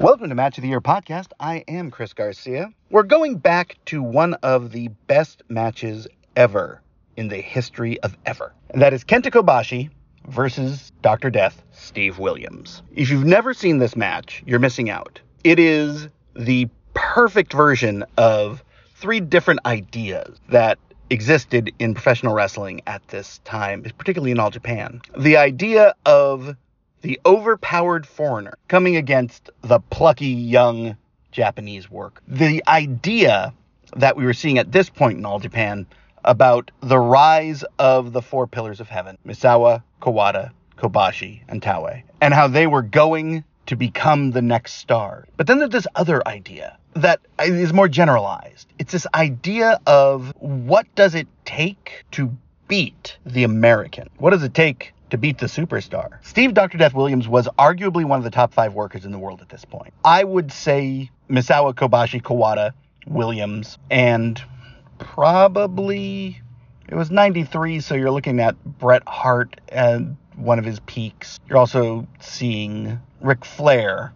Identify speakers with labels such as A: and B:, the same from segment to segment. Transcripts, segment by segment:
A: Welcome to Match of the Year podcast. I am Chris Garcia. We're going back to one of the best matches ever in the history of ever. And that is Kenta Kobashi versus Dr. Death, Steve Williams. If you've never seen this match, you're missing out. It is the perfect version of three different ideas that existed in professional wrestling at this time, particularly in all Japan. The idea of the overpowered foreigner coming against the plucky young Japanese work. The idea that we were seeing at this point in all Japan about the rise of the four pillars of heaven Misawa, Kawada, Kobashi, and Taue, and how they were going to become the next star. But then there's this other idea that is more generalized. It's this idea of what does it take to beat the American? What does it take to beat the superstar? Steve Dr. Death Williams was arguably one of the top five workers in the world at this point. I would say Misawa, Kobashi, Kawada, Williams, and probably it was 93, so you're looking at Bret Hart and one of his peaks. You're also seeing Ric Flair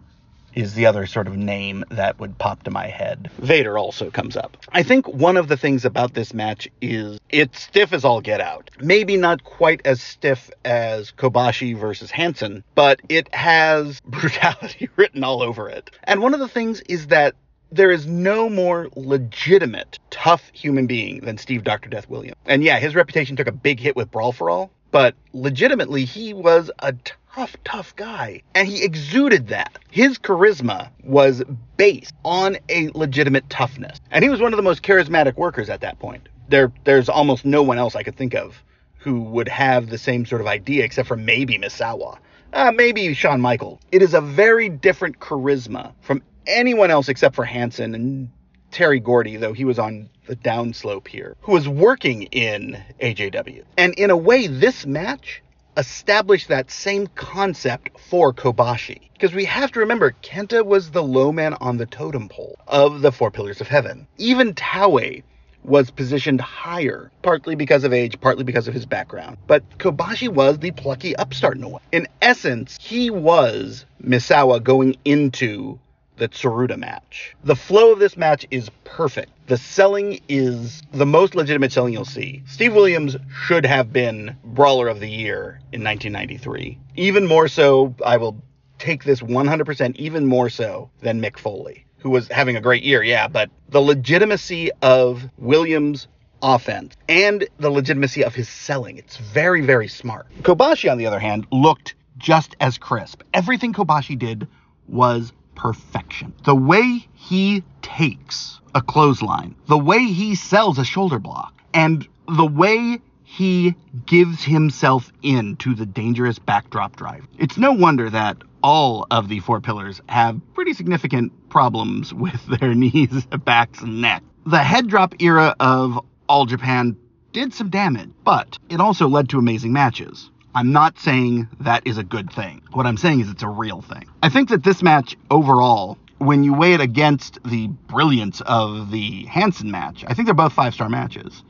A: is the other sort of name that would pop to my head. Vader also comes up. I think one of the things about this match is it's stiff as all get out. Maybe not quite as stiff as Kobashi versus Hansen, but it has brutality written all over it. And one of the things is that there is no more legitimate tough human being than Steve Dr. Death Williams. And yeah, his reputation took a big hit with Brawl for All, but legitimately he was a tough, tough guy. And he exuded that. His charisma was based on a legitimate toughness. And he was one of the most charismatic workers at that point. There, there's almost no one else I could think of who would have the same sort of idea, except for maybe Misawa. Uh, maybe Shawn Michaels. It is a very different charisma from anyone else except for Hansen and Terry Gordy, though he was on the downslope here, who was working in AJW. And in a way, this match established that same concept for Kobashi. Because we have to remember, Kenta was the low man on the totem pole of the Four Pillars of Heaven. Even Taue was positioned higher, partly because of age, partly because of his background. But Kobashi was the plucky upstart in a way. In essence, he was Misawa going into the Tsuruta match. The flow of this match is perfect. The selling is the most legitimate selling you'll see. Steve Williams should have been Brawler of the Year in 1993. Even more so, I will take this 100% even more so than Mick Foley, who was having a great year, yeah, but the legitimacy of Williams' offense and the legitimacy of his selling, it's very, very smart. Kobashi, on the other hand, looked just as crisp. Everything Kobashi did was perfection. The way he takes a clothesline, the way he sells a shoulder block, and the way he gives himself in to the dangerous backdrop drive. It's no wonder that all of the four pillars have pretty significant problems with their knees, backs, and neck. The head drop era of All Japan did some damage, but it also led to amazing matches. I'm not saying that is a good thing. What I'm saying is it's a real thing. I think that this match overall, when you weigh it against the brilliance of the Hansen match, I think they're both five star matches.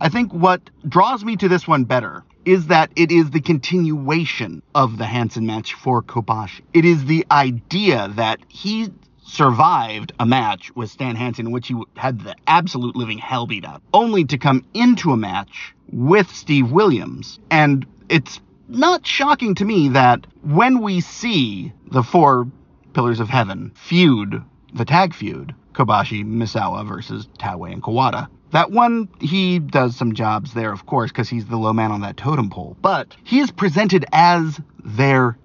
A: I think what draws me to this one better is that it is the continuation of the Hansen match for Kobashi. It is the idea that he survived a match with Stan Hansen in which he had the absolute living hell beat out, only to come into a match with Steve Williams. And it's not shocking to me that when we see the four pillars of heaven feud, the tag feud, Kobashi, Misawa versus Taue and Kawada, that one, he does some jobs there, of course, because he's the low man on that totem pole. But he is presented as their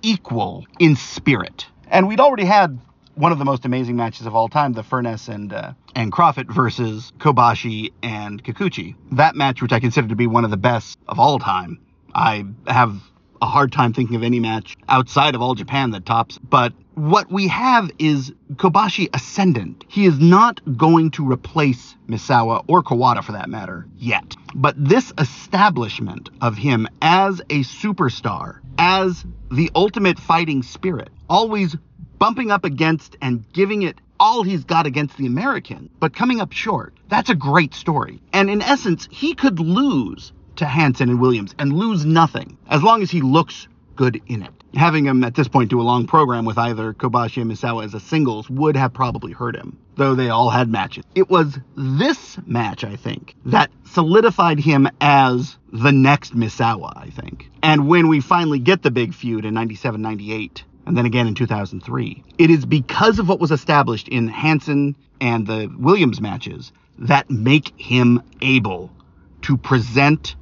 A: equal in spirit. And we'd already had one of the most amazing matches of all time, the Furnas and uh, and Kroffat versus Kobashi and Kikuchi. That match, which I consider to be one of the best of all time, I have a hard time thinking of any match outside of All Japan that tops. But what we have is Kobashi ascendant. He is not going to replace Misawa or Kawada for that matter yet. But this establishment of him as a superstar, as the ultimate fighting spirit, always bumping up against and giving it all he's got against the American, but coming up short. That's a great story. And in essence, he could lose to Hansen and Williams and lose nothing as long as he looks good in it. having him at this point do a long program with either Kobashi and Misawa as a singles would have probably hurt him, though they all had matches. It was this match, I think, that solidified him as the next Misawa, I think. And when we finally get the big feud in 97 98, and then again in 2003, it is because of what was established in Hansen and the Williams matches that make him able to present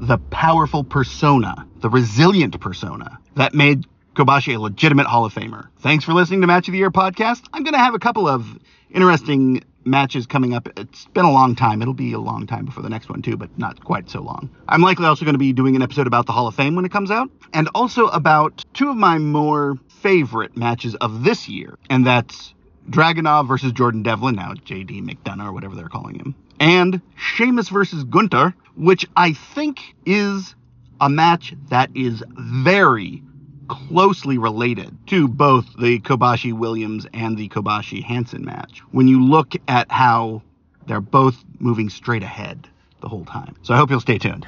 A: the powerful persona, the resilient persona that made Kobashi a legitimate Hall of Famer. Thanks for listening to Match of the Year podcast. I'm going to have a couple of interesting matches coming up. It's been a long time. It'll be a long time before the next one, too, but not quite so long. I'm likely also going to be doing an episode about the Hall of Fame when it comes out, and also about two of my more favorite matches of this year, and that's Dragunov versus Jordan Devlin, now JD McDonagh or whatever they're calling him, and Sheamus versus Gunther, which I think is a match that is very closely related to both the Kobashi Williams and the Kobashi Hansen match. When you look at how they're both moving straight ahead the whole time. So I hope you'll stay tuned.